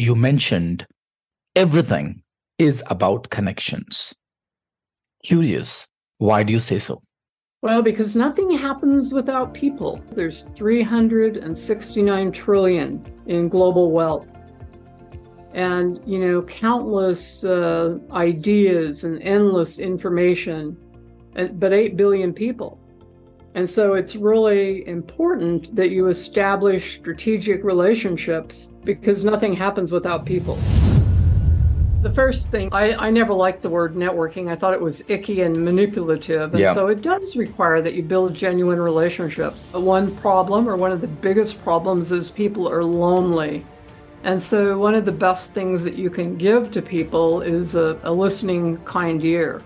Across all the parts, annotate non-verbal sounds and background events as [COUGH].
you mentioned everything is about connections. Curious, why do you say so? Well, because nothing happens without people. There's 369 trillion in global wealth. And, you know, countless uh, ideas and endless information, but 8 billion people. And so it's really important that you establish strategic relationships because nothing happens without people. The first thing, I, I never liked the word networking. I thought it was icky and manipulative. And Yeah. so it does require that you build genuine relationships. One problem, or one of the biggest problems, is people are lonely. And so one of the best things that you can give to people is a, a listening, kind ear.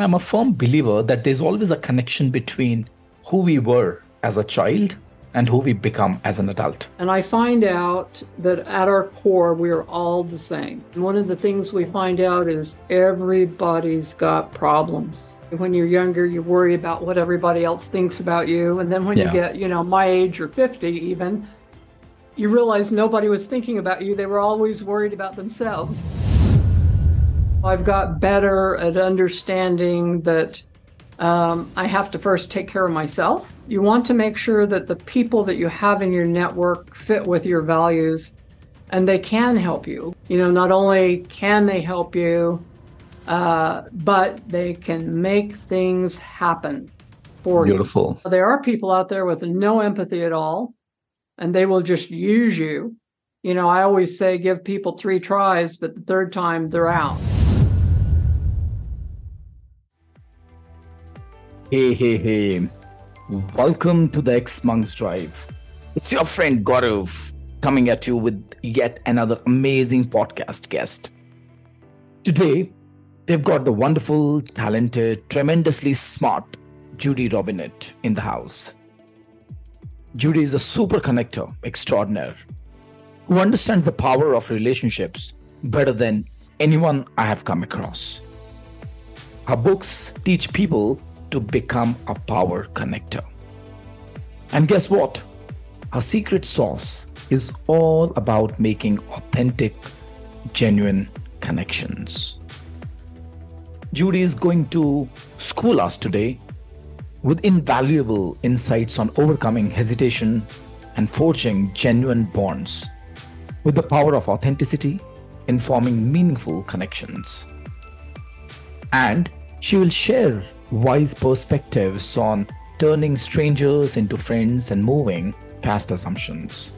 I'm a firm believer that there's always a connection between who we were as a child and who we become as an adult. And I find out that at our core, we are all the same. And one of the things we find out is everybody's got problems. When you're younger, you worry about what everybody else thinks about you. And then when Yeah. you get, you know, my age or 50 even, you realize nobody was thinking about you. They were always worried about themselves. I've got better at understanding that um, I have to first take care of myself. You want to make sure that the people that you have in your network fit with your values and they can help you. You know, not only can they help you, uh, but they can make things happen for you. Beautiful. There are people out there with no empathy at all, and they will just use you. You know, I always say give people three tries, but the third time they're out. Hey, hey, hey. Welcome to the X Monks Drive. It's your friend Gaurav coming at you with yet another amazing podcast guest. Today, they've got the wonderful, talented, tremendously smart Judy Robinett in the house. Judy is a super connector extraordinaire who understands the power of relationships better than anyone I have come across. Her books teach people to become a power connector. And guess what? Her secret sauce is all about making authentic, genuine connections. Judy is going to school us today with invaluable insights on overcoming hesitation and forging genuine bonds with the power of authenticity in forming meaningful connections. And she will share wise perspectives on turning strangers into friends and moving past assumptions.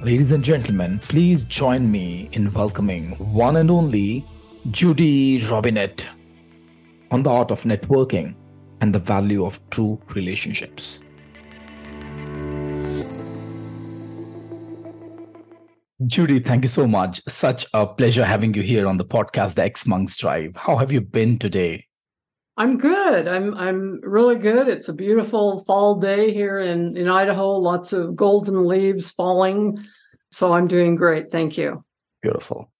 Ladies and gentlemen, please join me in welcoming one and only Judy Robinett on the art of networking and the value of true relationships. Judy, thank you so much. Such a pleasure having you here on the podcast, The X Monks Drive. How have you been today? I'm good. I'm I'm really good. It's a beautiful fall day here in, in Idaho, lots of golden leaves falling. So I'm doing great. Thank you. Beautiful.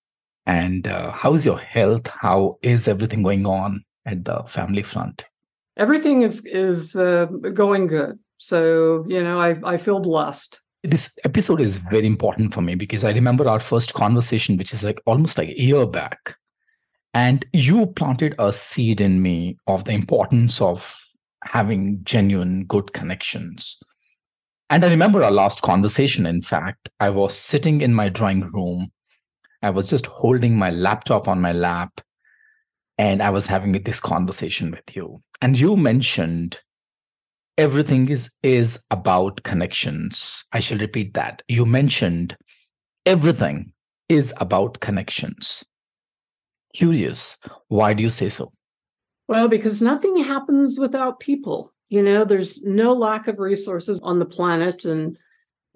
And uh, how's your health? How is everything going on at the family front? Everything is is uh, going good. So, you know, I I feel blessed. This episode is very important for me because I remember our first conversation, which is like almost like a year back. And you planted a seed in me of the importance of having genuine good connections. And I remember our last conversation. In fact, I was sitting in my drawing room. I was just holding my laptop on my lap and I was having this conversation with you. And you mentioned everything is is about connections. I shall repeat that. You mentioned everything is about connections. Curious, why do you say so? Well, because nothing happens without people. You know, there's no lack of resources on the planet. And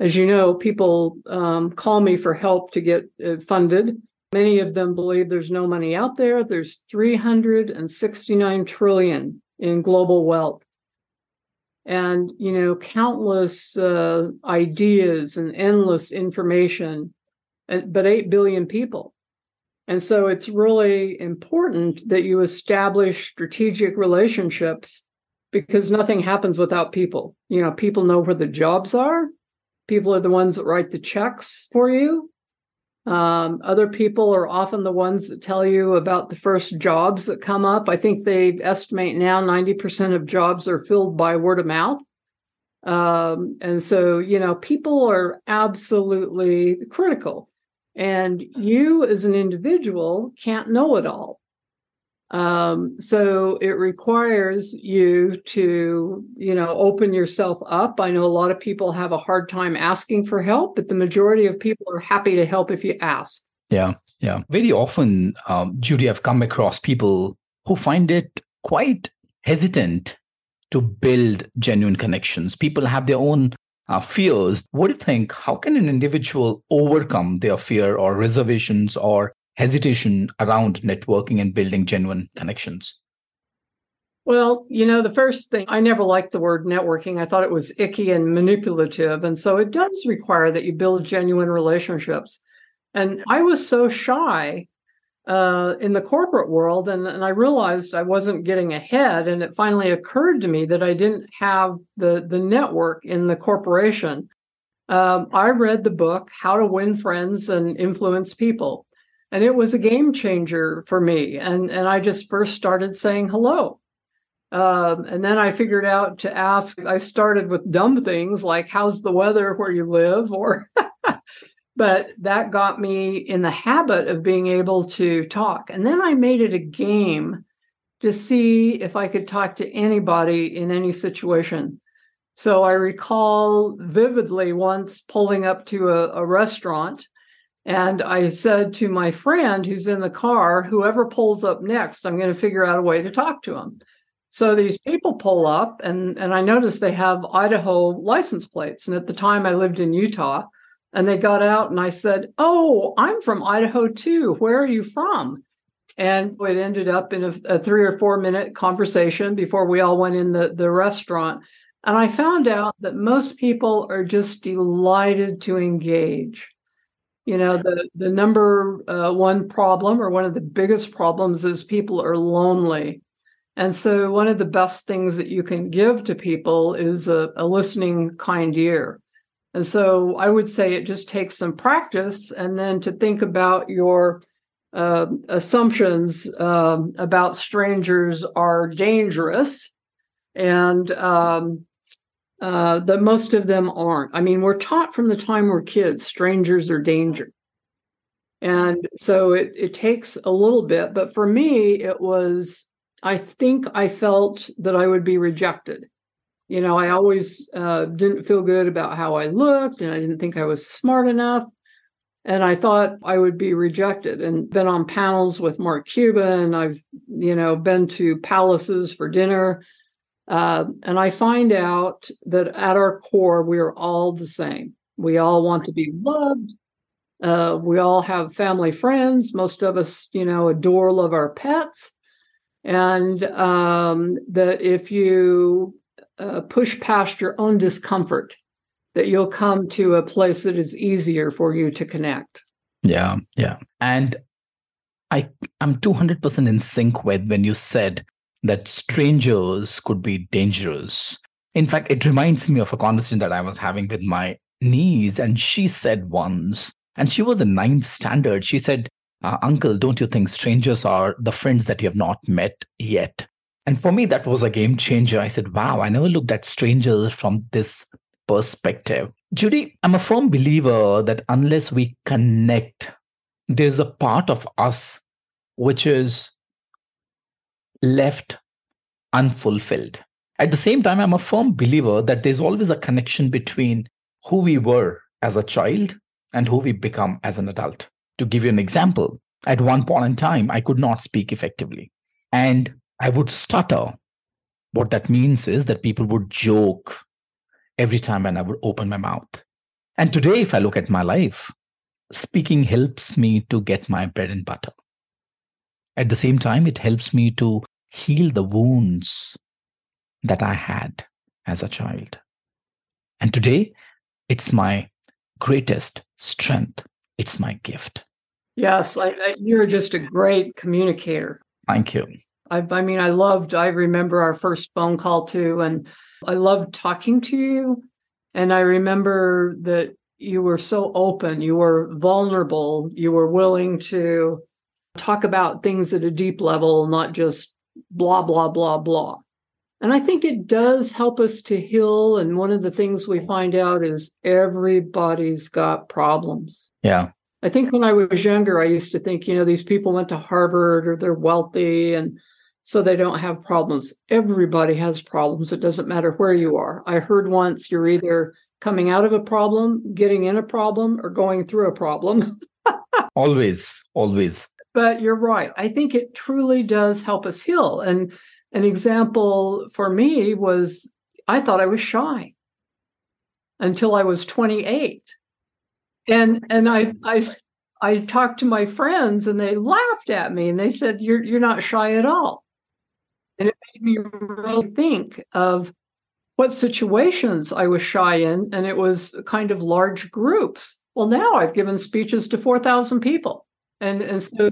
as you know, people um, call me for help to get uh, funded. Many of them believe there's no money out there. There's 369 trillion in global wealth. And, you know, countless uh, ideas and endless information, uh, but 8 billion people. And so it's really important that you establish strategic relationships because nothing happens without people. You know, people know where the jobs are, people are the ones that write the checks for you. Um, other people are often the ones that tell you about the first jobs that come up. I think they estimate now 90% of jobs are filled by word of mouth. Um, and so, you know, people are absolutely critical. And you as an individual can't know it all. Um, so it requires you to, you know, open yourself up. I know a lot of people have a hard time asking for help, but the majority of people are happy to help if you ask. Yeah, yeah. Very often, um, Judy, I've come across people who find it quite hesitant to build genuine connections. People have their own uh, fears. What do you think? How can an individual overcome their fear or reservations or hesitation around networking and building genuine connections? Well, you know, the first thing, I never liked the word networking. I thought it was icky and manipulative. And so it does require that you build genuine relationships. And I was so shy uh, in the corporate world, and, and I realized I wasn't getting ahead. And it finally occurred to me that I didn't have the, the network in the corporation. Um, I read the book, How to Win Friends and Influence People and it was a game changer for me and and i just first started saying hello um, and then i figured out to ask i started with dumb things like how's the weather where you live or [LAUGHS] but that got me in the habit of being able to talk and then i made it a game to see if i could talk to anybody in any situation so i recall vividly once pulling up to a, a restaurant and I said to my friend who's in the car, whoever pulls up next, I'm going to figure out a way to talk to him. So these people pull up, and, and I noticed they have Idaho license plates. And at the time, I lived in Utah. And they got out, and I said, Oh, I'm from Idaho too. Where are you from? And it ended up in a, a three or four minute conversation before we all went in the, the restaurant. And I found out that most people are just delighted to engage you know the the number uh, one problem or one of the biggest problems is people are lonely and so one of the best things that you can give to people is a, a listening kind ear and so i would say it just takes some practice and then to think about your uh, assumptions um, about strangers are dangerous and um, uh, that most of them aren't. I mean, we're taught from the time we're kids, strangers are danger. And so it, it takes a little bit. But for me, it was, I think I felt that I would be rejected. You know, I always uh, didn't feel good about how I looked and I didn't think I was smart enough. And I thought I would be rejected and been on panels with Mark Cuban. I've, you know, been to palaces for dinner. Uh, and I find out that at our core, we are all the same. We all want to be loved. Uh, we all have family friends. Most of us, you know, adore, love our pets. And um, that if you uh, push past your own discomfort, that you'll come to a place that is easier for you to connect. Yeah, yeah. And I, I'm 200% in sync with when you said that strangers could be dangerous. In fact, it reminds me of a conversation that I was having with my niece, and she said once, and she was a ninth standard, she said, uh, Uncle, don't you think strangers are the friends that you have not met yet? And for me, that was a game changer. I said, Wow, I never looked at strangers from this perspective. Judy, I'm a firm believer that unless we connect, there's a part of us which is left unfulfilled. At the same time, I'm a firm believer that there's always a connection between who we were as a child and who we become as an adult. To give you an example, at one point in time, I could not speak effectively and I would stutter. What that means is that people would joke every time when I would open my mouth. And today, if I look at my life, speaking helps me to get my bread and butter. At the same time, it helps me to heal the wounds that I had as a child. And today, it's my greatest strength. It's my gift. Yes, I, I, you're just a great communicator. Thank you. I, I mean, I loved, I remember our first phone call too, and I loved talking to you. And I remember that you were so open, you were vulnerable, you were willing to talk about things at a deep level, not just blah, blah, blah, blah. And I think it does help us to heal. And one of the things we find out is everybody's got problems. Yeah. I think when I was younger, I used to think, you know, these people went to Harvard or they're wealthy and so they don't have problems. Everybody has problems. It doesn't matter where you are. I heard once you're either coming out of a problem, getting in a problem, or going through a problem. [LAUGHS] always, always. But you're right. I think it truly does help us heal. And an example for me was I thought I was shy until I was 28. And and I I I talked to my friends and they laughed at me and they said you're you're not shy at all. And it made me really think of what situations I was shy in and it was kind of large groups. Well, now I've given speeches to 4,000 people. And and so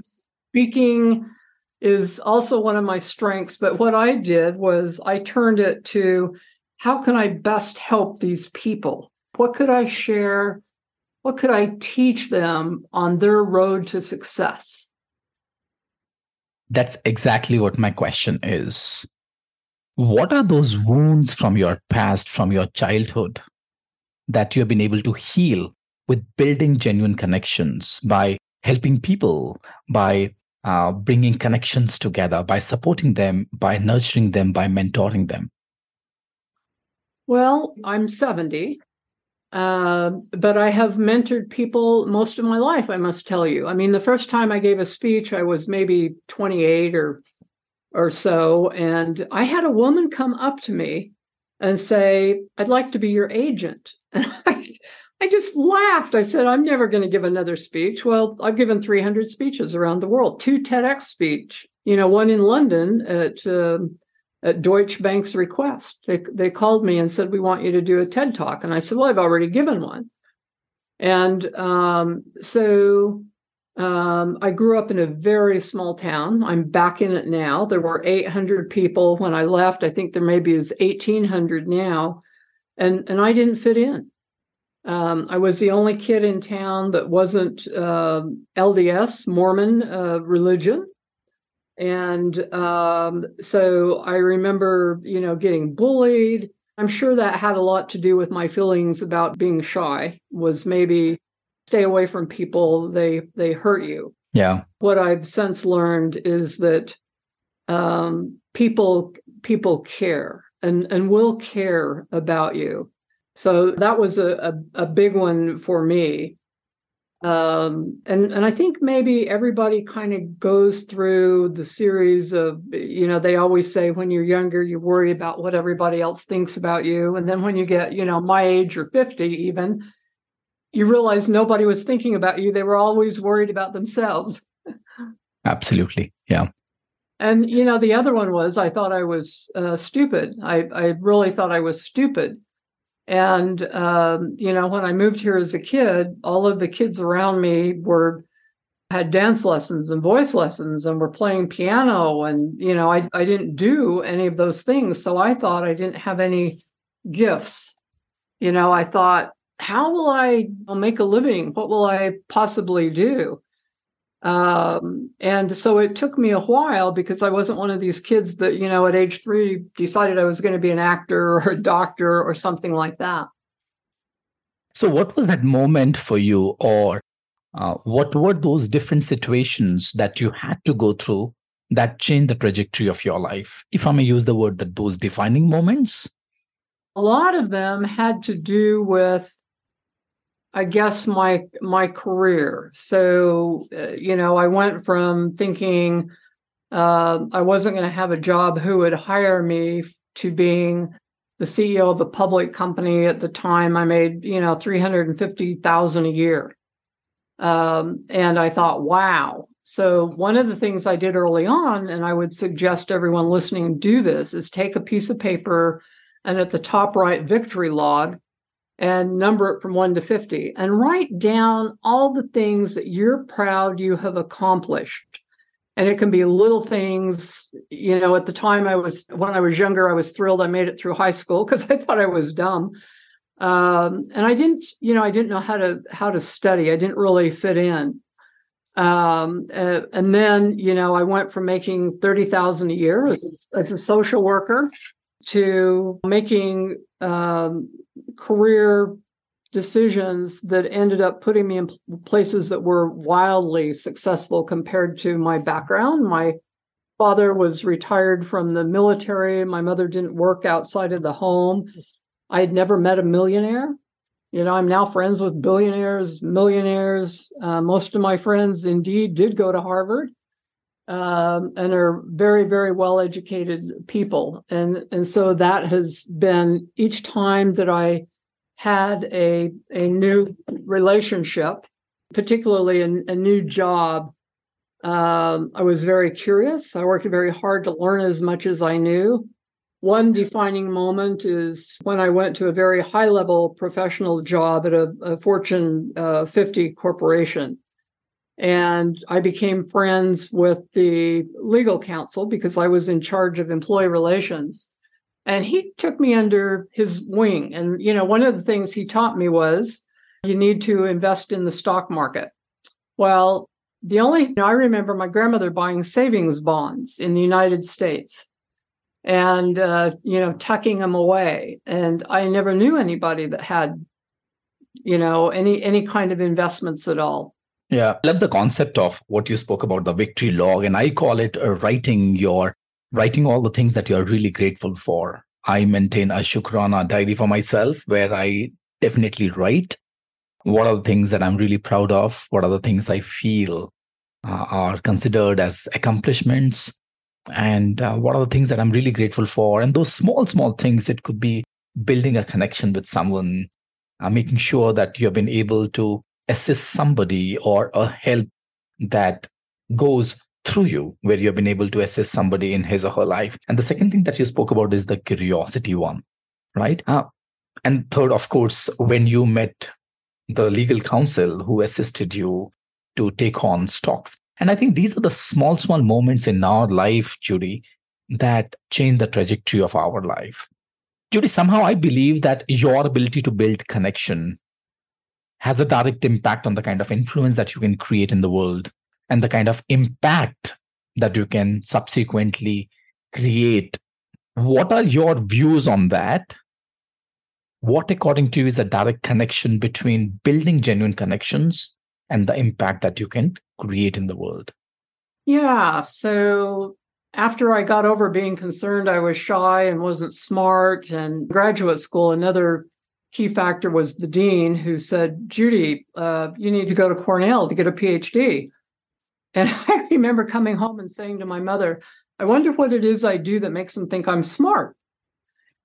speaking is also one of my strengths. But what I did was I turned it to how can I best help these people? What could I share? What could I teach them on their road to success? That's exactly what my question is. What are those wounds from your past, from your childhood, that you have been able to heal with building genuine connections by helping people, by uh, bringing connections together, by supporting them, by nurturing them, by mentoring them? Well, I'm 70, uh, but I have mentored people most of my life, I must tell you. I mean, the first time I gave a speech, I was maybe 28 or or so, and I had a woman come up to me and say, "I'd like to be your agent." And [LAUGHS] I, I just laughed. I said, I'm never going to give another speech. Well, I've given 300 speeches around the world, two TEDx speech, you know, one in London at, uh, at Deutsche Bank's request. They, they called me and said, we want you to do a TED talk. And I said, well, I've already given one. And um, so um, I grew up in a very small town. I'm back in it now. There were 800 people when I left. I think there maybe is 1,800 now. And, and I didn't fit in. Um, I was the only kid in town that wasn't uh, LDS Mormon uh, religion, and um, so I remember, you know, getting bullied. I'm sure that had a lot to do with my feelings about being shy. Was maybe stay away from people; they they hurt you. Yeah. What I've since learned is that um, people people care and and will care about you so that was a, a, a big one for me. Um, and and I think maybe everybody kind of goes through the series of you know they always say when you're younger you worry about what everybody else thinks about you. And then when you get you know my age or 50 even you realize nobody was thinking about you. They were always worried about themselves. Absolutely. Yeah. And you know the other one was i thought i was uh, stupid. I i really thought i was stupid and, um, you know, when I moved here as a kid, all of the kids around me were had dance lessons and voice lessons and were playing piano. And, you know, I, I didn't do any of those things. So I thought I didn't have any gifts. You know, I thought, how will I make a living? What will I possibly do? Um, and so it took me a while because I wasn't one of these kids that, you know, at age three decided I was going to be an actor or a doctor or something like that. So, what was that moment for you, or uh, what were those different situations that you had to go through that changed the trajectory of your life? If I may use the word that those defining moments? A lot of them had to do with I guess my my career. So uh, you know, I went from thinking uh, I wasn't going to have a job who would hire me to being the CEO of a public company. At the time, I made you know three hundred and fifty thousand a year, um, and I thought, wow. So one of the things I did early on, and I would suggest everyone listening do this, is take a piece of paper and at the top right victory log and number it from 1 to 50 and write down all the things that you're proud you have accomplished and it can be little things you know at the time i was when i was younger i was thrilled i made it through high school [LAUGHS] because i thought i was dumb Um, and I didn't, you know, I didn't know how to how to study. I didn't really fit in. Um, uh, and then, you know, I went from making thirty thousand a year as, as, a social worker to making um, career decisions that ended up putting me in places that were wildly successful compared to my background. My father was retired from the military. My mother didn't work outside of the home. I had never met a millionaire. You know, I'm now friends with billionaires, millionaires. Uh, most of my friends indeed did go to Harvard um, and are very, very well educated people. And, and so that has been each time that I had a, a new relationship, particularly a, a new job, um, I was very curious. I worked very hard to learn as much as I knew. One defining moment is when I went to a very high level professional job at a, a Fortune uh, 50 corporation. And I became friends with the legal counsel because I was in charge of employee relations. And he took me under his wing. And, you know, one of the things he taught me was you need to invest in the stock market. Well, the only, you know, I remember my grandmother buying savings bonds in the United States and uh, you know tucking them away and i never knew anybody that had you know any any kind of investments at all yeah. I love the concept of what you spoke about the victory log and i call it uh, writing your writing all the things that you're really grateful for. I maintain a shukrana diary for myself where i definitely write what are the things that i'm really proud of what are the things i feel uh, are considered as accomplishments and uh, what are the things that i'm really grateful for and those small small things it could be building a connection with someone uh, making sure that you have been able to assist somebody or a help that goes through you where you have been able to assist somebody in his or her life. And the second thing that you spoke about is the curiosity one right? Uh, and third of course when you met the legal counsel who assisted you to take on stocks. And I think these are the small, small moments in our life, Judy, that change the trajectory of our life. Judy, somehow I believe that your ability to build connection has a direct impact on the kind of influence that you can create in the world and the kind of impact that you can subsequently create. What are your views on that? What, according to you, is a direct connection between building genuine connections and the impact that you can create in the world? Yeah. So after I got over being concerned I was shy and wasn't smart and graduate school, another key factor was the dean who said, Judy, uh, you need to go to Cornell to get a PhD. And [LAUGHS] I remember coming home and saying to my mother, I wonder what it is I do that makes them think I'm smart.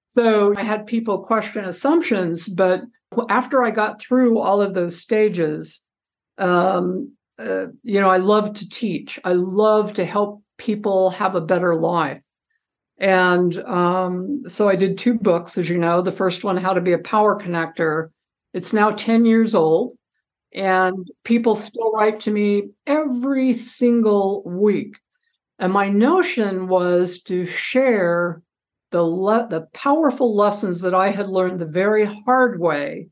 So I had people question assumptions, but after I got through all of those stages, um, uh, you know, I love to teach. I love to help people have a better life. And um, so I did two books, as you know. The first one, How to Be a Power Connector. It's now 10 years old, and people still write to me every single week. And my notion was to share the, le- the powerful lessons that I had learned the very hard way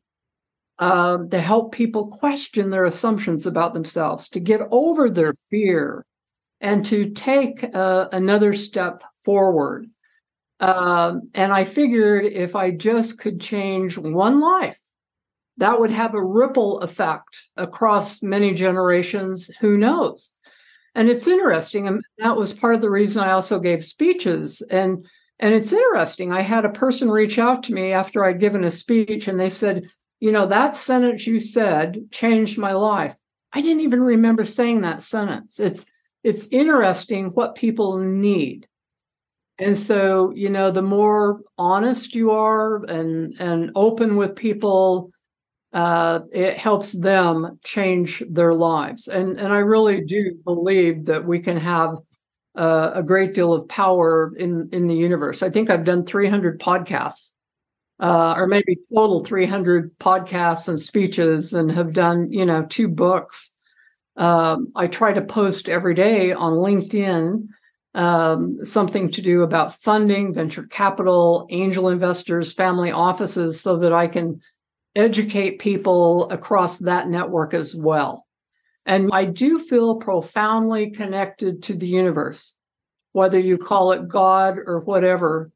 uh, to help people question their assumptions about themselves, to get over their fear, and to take uh, another step forward. Um, and I figured if I just could change one life, that would have a ripple effect across many generations. Who knows? And it's interesting. And that was part of the reason I also gave speeches. And and it's interesting. I had a person reach out to me after I'd given a speech, and they said, you know, that sentence you said changed my life. I didn't even remember saying that sentence. It's it's interesting what people need. And so, you know, the more honest you are and and open with people, uh, it helps them change their lives. And and I really do believe that we can have uh, a great deal of power in in the universe. I think I've done 300 podcasts uh, or maybe total 300 podcasts and speeches and have done, you know, two books. Um, I try to post every day on LinkedIn um, something to do about funding, venture capital, angel investors, family offices, so that I can educate people across that network as well. And I do feel profoundly connected to the universe, whether you call it God or whatever.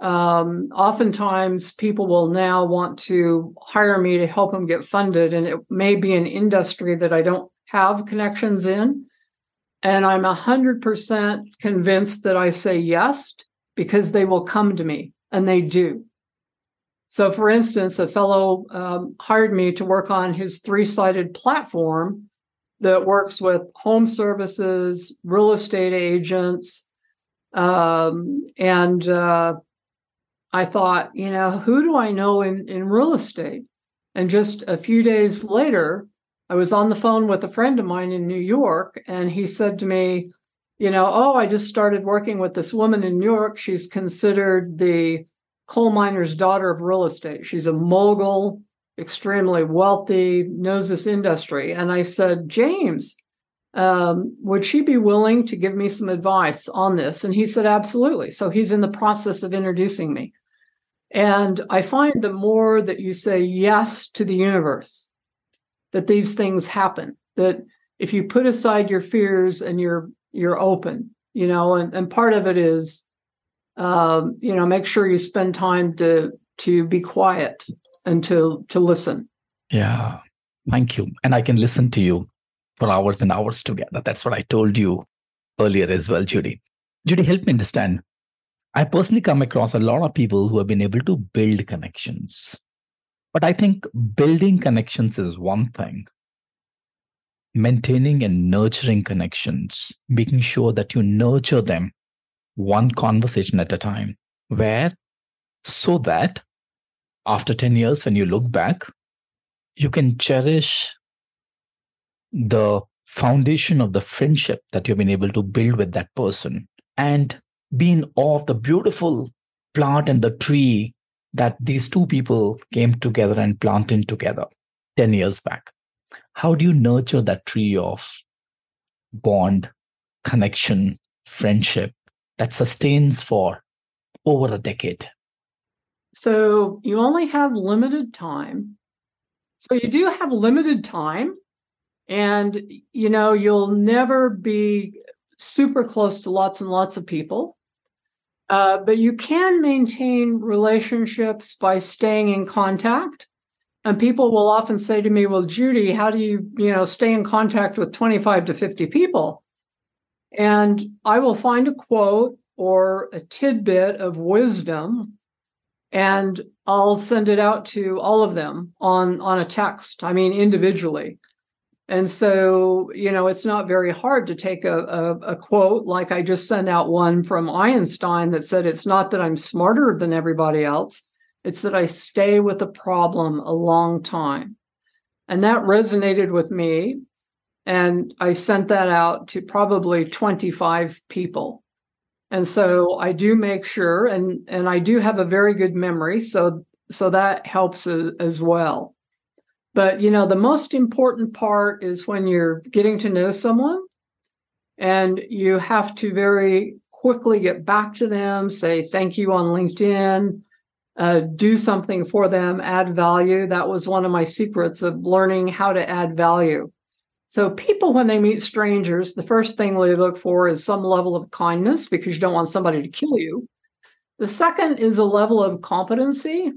Um, oftentimes, people will now want to hire me to help them get funded, and it may be an industry that I don't have connections in. And I'm 100% convinced that I say yes because they will come to me, and they do. So, for instance, a fellow um, hired me to work on his three sided platform that works with home services, real estate agents. Um, and uh, I thought, you know, who do I know in, in real estate? And just a few days later, I was on the phone with a friend of mine in New York, and he said to me, you know, oh, I just started working with this woman in New York. She's considered the coal miner's daughter of real estate. She's a mogul extremely wealthy, knows this industry. And I said, James, um, would she be willing to give me some advice on this? And he said, absolutely. So he's in the process of introducing me. And I find the more that you say yes to the universe, that these things happen, that if you put aside your fears and you're you're open, you know, and, and part of it is um, you know, make sure you spend time to to be quiet and to to listen. Yeah. Thank you. And I can listen to you for hours and hours together. That's what I told you earlier as well, Judy. Judy, help me understand. I personally come across a lot of people who have been able to build connections. But I think building connections is one thing. Maintaining and nurturing connections, making sure that you nurture them one conversation at a time, where so that after 10 years, when you look back, you can cherish the foundation of the friendship that you've been able to build with that person and be in awe of the beautiful plant and the tree that these two people came together and planted together 10 years back. How do you nurture that tree of bond, connection, friendship that sustains for over a decade? So you only have limited time. So you do have limited time. And, you know, you'll never be super close to lots and lots of people. Uh, but you can maintain relationships by staying in contact. And people will often say to me, well, Judy, how do you, you know, stay in contact with 25 to 50 people? And I will find a quote or a tidbit of wisdom and I'll send it out to all of them on on a text. I mean, individually. And so, you know, it's not very hard to take a, a, a, quote like I just sent out one from Einstein that said, It's not that I'm smarter than everybody else, it's that I stay with the problem a long time. And that resonated with me. And I sent that out to probably 25 people. And so I do make sure, and and I do have a very good memory, so so that helps as well. But you know, the most important part is when you're getting to know someone, and you have to very quickly get back to them, say thank you on LinkedIn, uh, do something for them, add value. That was one of my secrets of learning how to add value. So, people, when they meet strangers, the first thing they look for is some level of kindness because you don't want somebody to kill you. The second is a level of competency.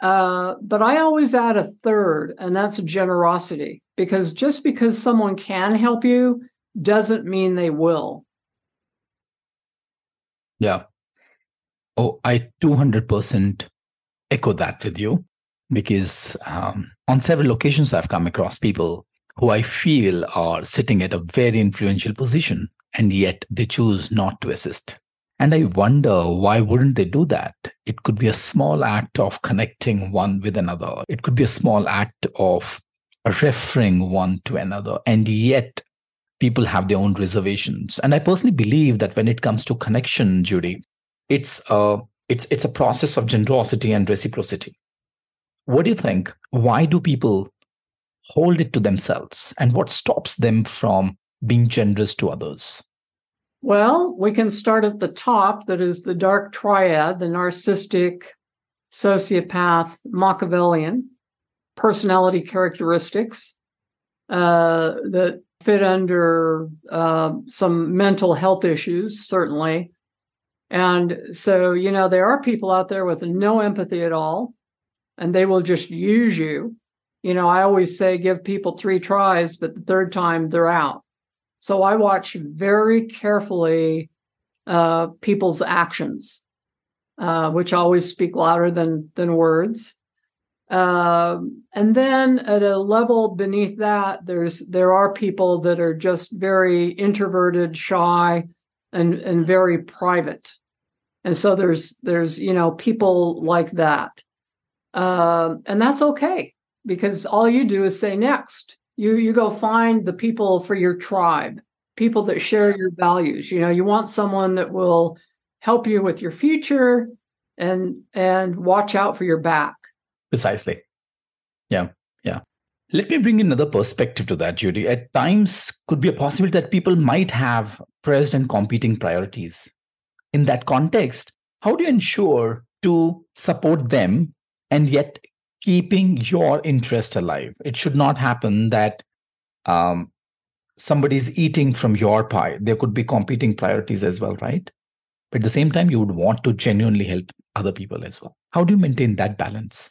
Uh, but I always add a third, and that's generosity, because just because someone can help you doesn't mean they will. Yeah. Oh, I 200% echo that with you because um, on several occasions I've come across people who I feel are sitting at a very influential position, and yet they choose not to assist. And I wonder why wouldn't they do that? It could be a small act of connecting one with another. It could be a small act of referring one to another. And yet people have their own reservations. And I personally believe that when it comes to connection, Judy, it's a it's it's a process of generosity and reciprocity. What do you think? Why do people hold it to themselves and what stops them from being generous to others? Well, we can start at the top, that is the dark triad, the narcissistic, sociopath, Machiavellian personality characteristics uh, that fit under uh, some mental health issues, certainly. And so, you know, there are people out there with no empathy at all, and they will just use you. You know, I always say give people three tries, but the third time they're out. So I watch very carefully uh, people's actions, uh, which always speak louder than than words. Um, and then at a level beneath that, there's there are people that are just very introverted, shy, and and very private. And so there's there's you know people like that, um, and that's okay because all you do is say next. You you go find the people for your tribe, people that share your values. You know you want someone that will help you with your future and and watch out for your back Precisely. Yeah. Yeah. Let me bring another perspective to that, Judy. At times, could be a possibility that people might have pressed and competing priorities. In that context, how do you ensure to support them and yet keeping your interest alive? It should not happen that um, somebody's eating from your pie. There could be competing priorities as well, right? But at the same time, you would want to genuinely help other people as well. How do you maintain that balance?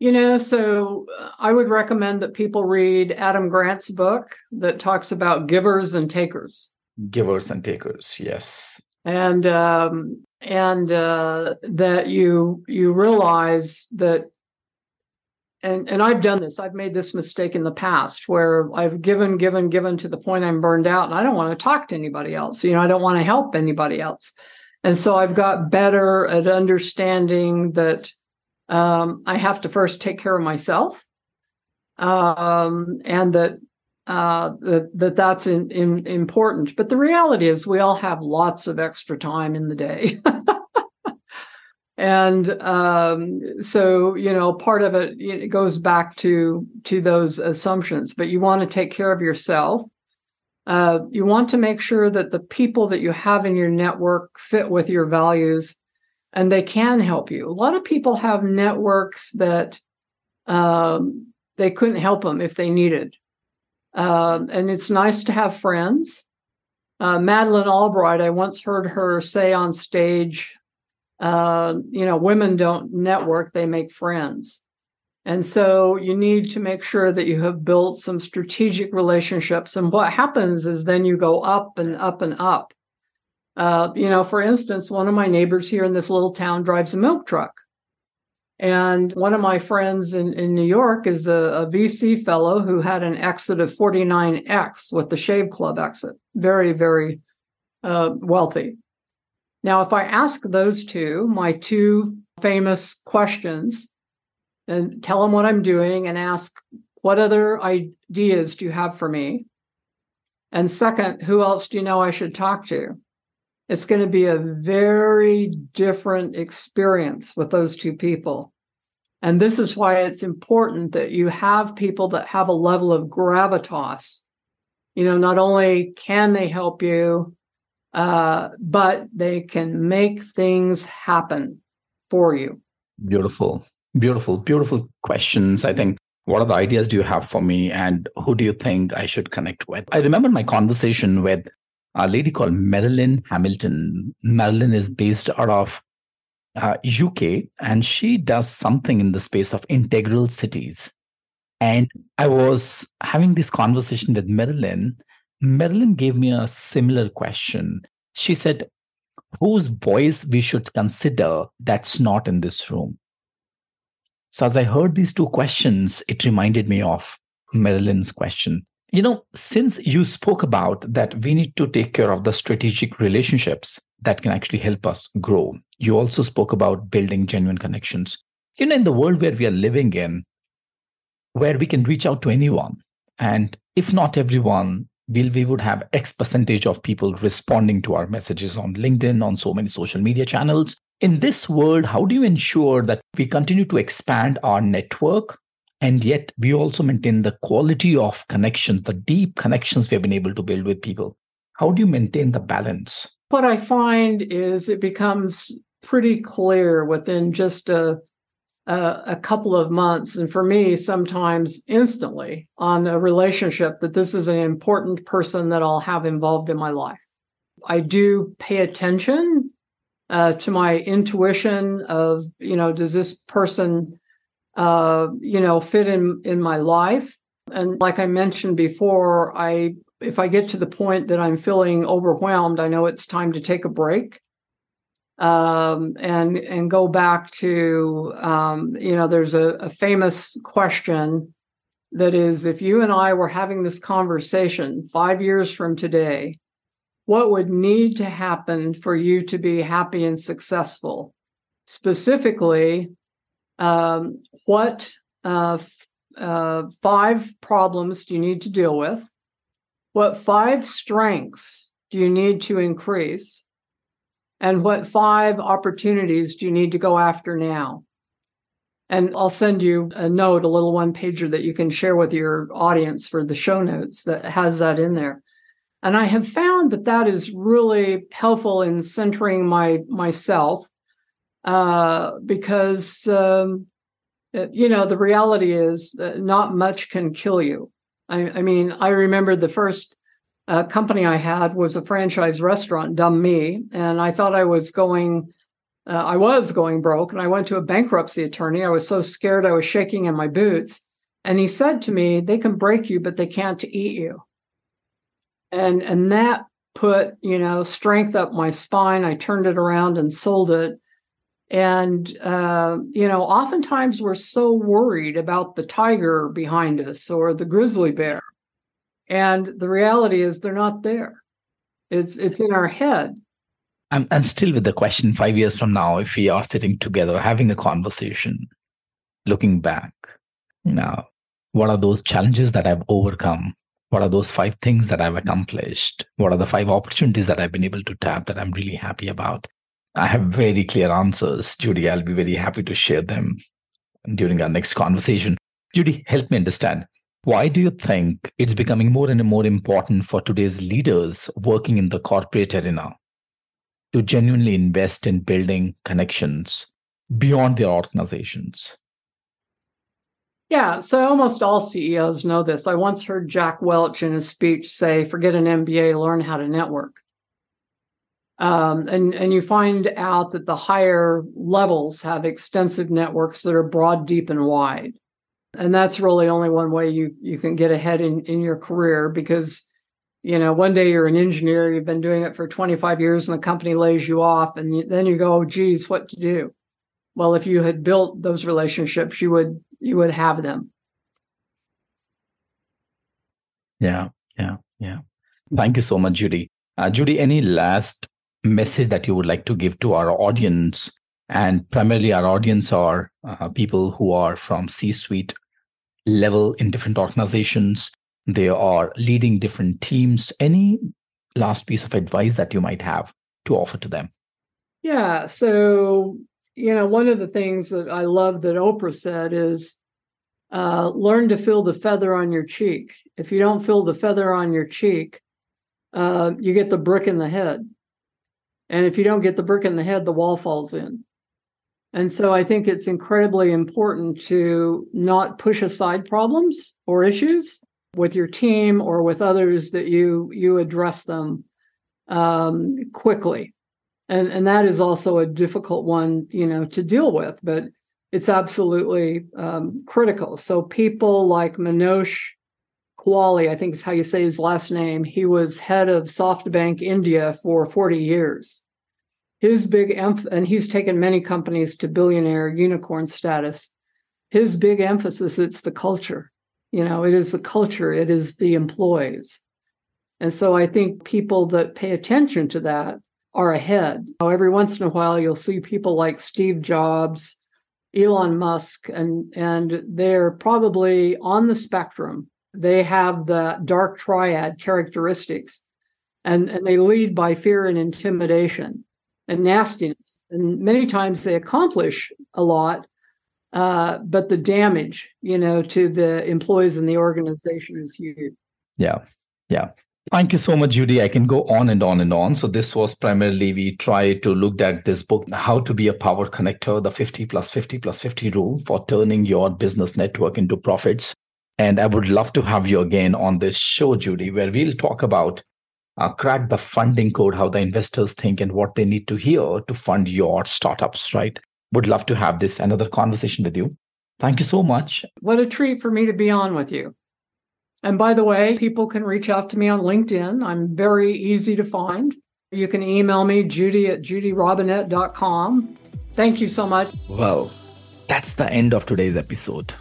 You know, so uh, I would recommend that people read Adam Grant's book that talks about givers and takers. Givers and takers, yes. And um, and uh, that you you realize that and and I've done this. I've made this mistake in the past where I've given, given, given to the point I'm burned out, and I don't want to talk to anybody else. You know, I don't want to help anybody else. And so I've got better at understanding that um, I have to first take care of myself, um, and that uh, that, that that's in, in, important. But the reality is, we all have lots of extra time in the day. [LAUGHS] and um, so you know part of it, it goes back to to those assumptions but you want to take care of yourself uh, you want to make sure that the people that you have in your network fit with your values and they can help you. A lot of people have networks that um, they couldn't help them if they needed. Uh, and it's nice to have friends. Uh, Madeleine Albright, I once heard her say on stage, uh, you know, women don't network, they make friends. And so you need to make sure that you have built some strategic relationships. And what happens is then you go up and up and up. Uh, you know, for instance, one of my neighbors here in this little town drives a milk truck. And one of my friends in, in New York is a, a VC fellow who had an exit of 49X with the Shave Club exit. Very, very uh, wealthy. Now, if I ask those two, my two famous questions, and tell them what I'm doing and ask, what other ideas do you have for me? And second, who else do you know I should talk to? it's going to be a very different experience with those two people. And this is why it's important that you have people that have a level of gravitas. You know, not only can they help you, uh, but they can make things happen for you. Beautiful, beautiful, beautiful questions. I think what are the ideas do you have for me and who do you think I should connect with? I remember my conversation with a lady called Marilyn Hamilton. Marilyn is based out of uh, UK and she does something in the space of integral cities. And I was having this conversation with Marilyn. Marilyn gave me a similar question. She said, Whose voice we should consider that's not in this room? So, as I heard these two questions, it reminded me of Marilyn's question you know, since you spoke about that we need to take care of the strategic relationships that can actually help us grow, you also spoke about building genuine connections. You know, in the world where we are living in, where we can reach out to anyone, and if not everyone, will we would have X percentage of people responding to our messages on LinkedIn, on so many social media channels. In this world, how do you ensure that we continue to expand our network and yet we also maintain the quality of connections the deep connections we have been able to build with people How do you maintain the balance? What I find is it becomes pretty clear within just a a, couple of months, and for me, sometimes instantly on a relationship that this is an important person that I'll have involved in my life. I do pay attention uh, to my intuition of, you know, does this person, uh, you know, fit in in my life? And like I mentioned before, I if I get to the point that I'm feeling overwhelmed, I know it's time to take a break um, and and go back to um, you know there's a, a famous question that is if you and I were having this conversation five years from today, what would need to happen for you to be happy and successful? Specifically, um, what uh, f- uh, five problems do you need to deal with? What five strengths do you need to increase? And what five opportunities do you need to go after now? And I'll send you a note, a little one pager that you can share with your audience for the show notes that has that in there. And I have found that that is really helpful in centering my myself uh, because um, you know the reality is not much can kill you. I, I mean, I remember the first uh, company I had was a franchise restaurant, dumb me, and I thought I was going. Uh, I was going broke, and I went to a bankruptcy attorney. I was so scared, I was shaking in my boots. And he said to me, "They can break you, but they can't eat you." And and that put you know strength up my spine. I turned it around and sold it. And uh, you know, oftentimes we're so worried about the tiger behind us or the grizzly bear and the reality is they're not there. It's it's in our head. I'm, I'm still with the question five years from now if we are sitting together having a conversation looking back. Now what are those challenges that i've overcome? What are those five things that i've accomplished? What are the five opportunities that i've been able to tap that i'm really happy about? I have very clear answers judy. I'll be very happy to share them during our next conversation. Judy help me understand why do you think it's becoming more and more important for today's leaders working in the corporate arena to genuinely invest in building connections beyond their organizations? Yeah, so almost all CEOs know this. I once heard Jack Welch in a speech say, forget an MBA, learn how to network. Um, and, and you find out that the higher levels have extensive networks that are broad, deep, and wide and that's really only one way you you can get ahead in in your career because you know one day you're an engineer you've been doing it for 25 years and the company lays you off and you, then you go oh, geez what to do? Well if you had built those relationships you would you would have them. Yeah yeah yeah. Thank you so much judy. Uh, judy any last message that you would like to give to our audience and primarily our audience are uh, people who are from c suite level in different organizations. They are leading different teams. Any last piece of advice that you might have to offer to them? Yeah. So, you know, one of the things that I love that Oprah said is uh, learn to feel the feather on your cheek. If you don't feel the feather on your cheek, uh, you get the brick in the head. And if you don't get the brick in the head, the wall falls in. And so I think it's incredibly important to not push aside problems or issues with your team or with others that you you address them um, quickly. And and that is also a difficult one, you know, to deal with, but it's absolutely um, critical. So people like Manoj Kwali, I think is how you say his last name. He was head of SoftBank India for 40 years his big emph- and he's taken many companies to billionaire unicorn status. His big emphasis it's the culture. You know it is the culture it is the employees. And so i think people that pay attention to that are ahead. Every once in a while you'll see people like steve jobs elon musk and and they're probably on the spectrum. They have the dark triad characteristics and and they lead by fear and intimidation and nastiness. And many times they accomplish a lot, uh, but the damage, you know, to the employees and the organization is huge. Yeah. Yeah. Thank you so much, Judy. I can go on and on and on. So this was primarily we tried to look at this book, How to Be a Power Connector, the 50 plus 50 plus 50 rule for turning your business network into profits. And I would love to have you again on this show, Judy, where we'll talk about uh, crack the funding code, how the investors think and what they need to hear to fund your startups, right? Would love to have this another conversation with you. Thank you so much. What a treat for me to be on with you. And by the way, people can reach out to me on LinkedIn. I'm very easy to find. You can email me, judy at judyrobinett.com. Thank you so much. Well, that's the end of today's episode.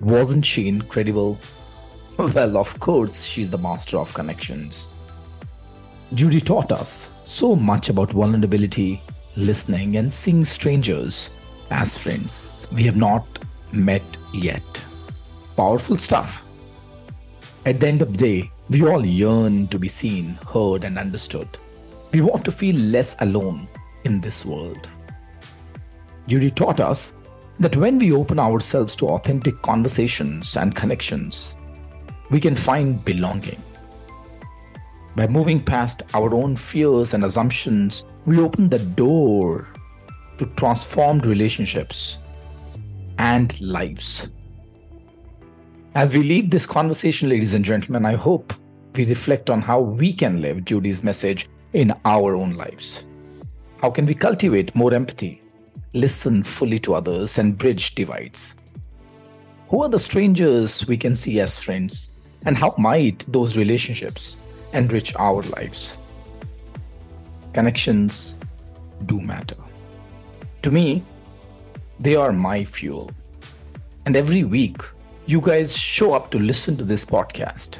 Wasn't she incredible? [LAUGHS] Well, of course, she's the master of connections. Judy taught us so much about vulnerability, listening, and seeing strangers as friends we have not met yet. Powerful stuff. At the end of the day, we all yearn to be seen, heard, and understood. We want to feel less alone in this world. Judy taught us that when we open ourselves to authentic conversations and connections, we can find belonging. By moving past our own fears and assumptions, we open the door to transformed relationships and lives. As we leave this conversation, ladies and gentlemen, I hope we reflect on how we can live Judy's message in our own lives. How can we cultivate more empathy, listen fully to others, and bridge divides? Who are the strangers we can see as friends, and how might those relationships enrich our lives? Connections do matter. To me, they are my fuel. And every week, you guys show up to listen to this podcast,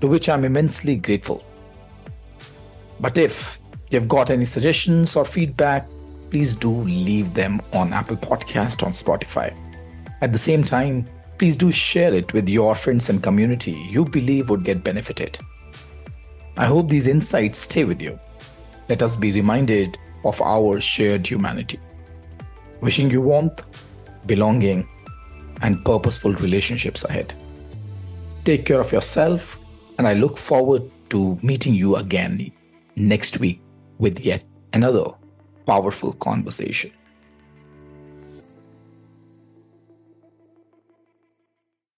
to which I'm immensely grateful. But if you've got any suggestions or feedback, please do leave them on Apple Podcast on Spotify. At the same time, please do share it with your friends and community you believe would get benefited. I hope these insights stay with you. Let us be reminded of our shared humanity. Wishing you warmth, belonging, and purposeful relationships ahead. Take care of yourself, and I look forward to meeting you again next week with yet another powerful conversation.